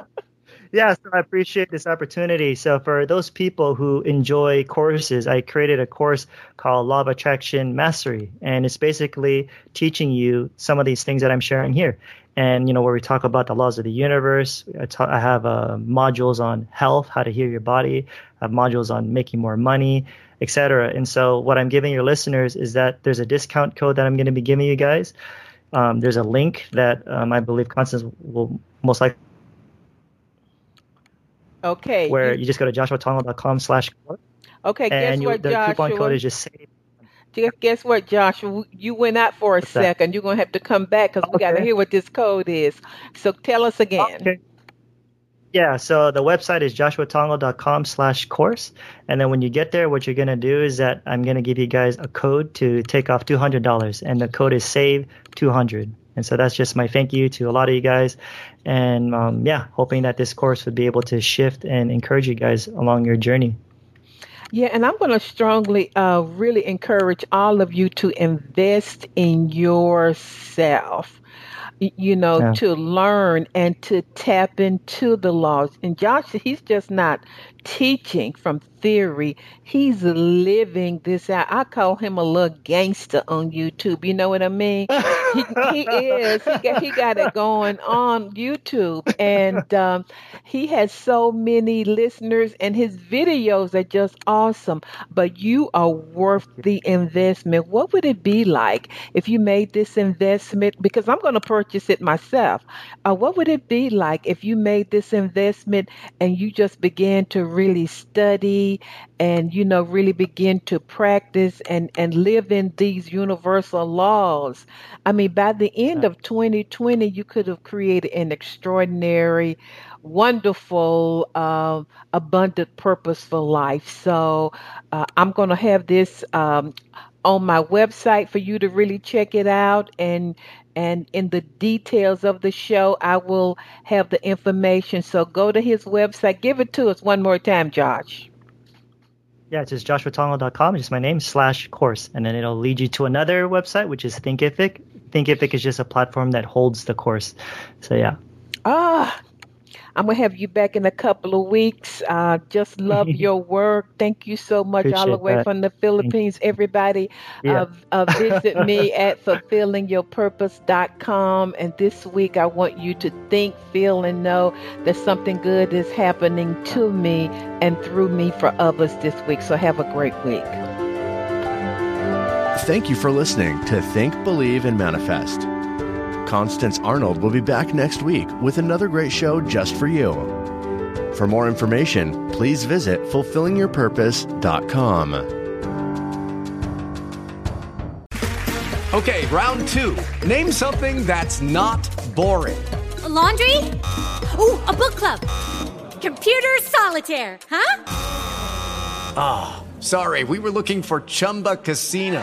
yeah, so I appreciate this opportunity. So for those people who enjoy courses, I created a course called Law of Attraction Mastery, and it's basically teaching you some of these things that I'm sharing here and you know where we talk about the laws of the universe. I, ta- I have uh, modules on health, how to heal your body. I have modules on making more money, etc. And so what I'm giving your listeners is that there's a discount code that I'm going to be giving you guys. Um, there's a link that um, I believe Constance will most likely. Okay. Where you, you just go to joshuatongol.com slash Okay, guess and you, what, the Joshua? coupon code is just save. Guess what, Joshua? You went out for a What's that? second. You're gonna have to come back because we got to hear what this code is. So tell us again. Okay. Yeah, so the website is joshuatongol.com slash course. And then when you get there, what you're going to do is that I'm going to give you guys a code to take off $200. And the code is SAVE200. And so that's just my thank you to a lot of you guys. And um, yeah, hoping that this course would be able to shift and encourage you guys along your journey. Yeah, and I'm going to strongly, uh, really encourage all of you to invest in yourself. You know, Yeah. to learn and to tap into the laws. And Josh, he's just not teaching from theory. He's living this out. I call him a little gangster on YouTube. You know what I mean? he, he is. He got, he got it going on YouTube, and um, he has so many listeners, and his videos are just awesome. But you are worth the investment. What would it be like if you made this investment? Because I'm going to purchase it myself. Uh, what would it be like if you made this investment and you just began to really study and you know really begin to practice and and live in these universal laws? I mean, by the end of 2020, you could have created an extraordinary, wonderful, uh, abundant, purposeful life. So uh, I'm going to have this um, on my website for you to really check it out and and in the details of the show i will have the information so go to his website give it to us one more time josh Yeah, it's just joshuatongol.com, just my name, slash course. And then it'll lead you to another website, which is Thinkific. Thinkific is just a platform that holds the course. So yeah. ah i'm going to have you back in a couple of weeks. Uh, just love your work. Thank you so much all the way that. from the philippines. Everybody Yeah. uh, uh, visit me at fulfillingyourpurpose.com and this week i want you to think feel and know that something good is happening to me and through me for others this week. So have a great week. Thank you for listening to Think, Believe, and Manifest. Constance Arnold will be back next week with another great show just for you. For more information, please visit fulfillingyourpurpose.com. Okay, round two. Name something that's not boring. A laundry? Ooh, a book club. Computer solitaire, huh? Ah, sorry, we were looking for Chumba Casino.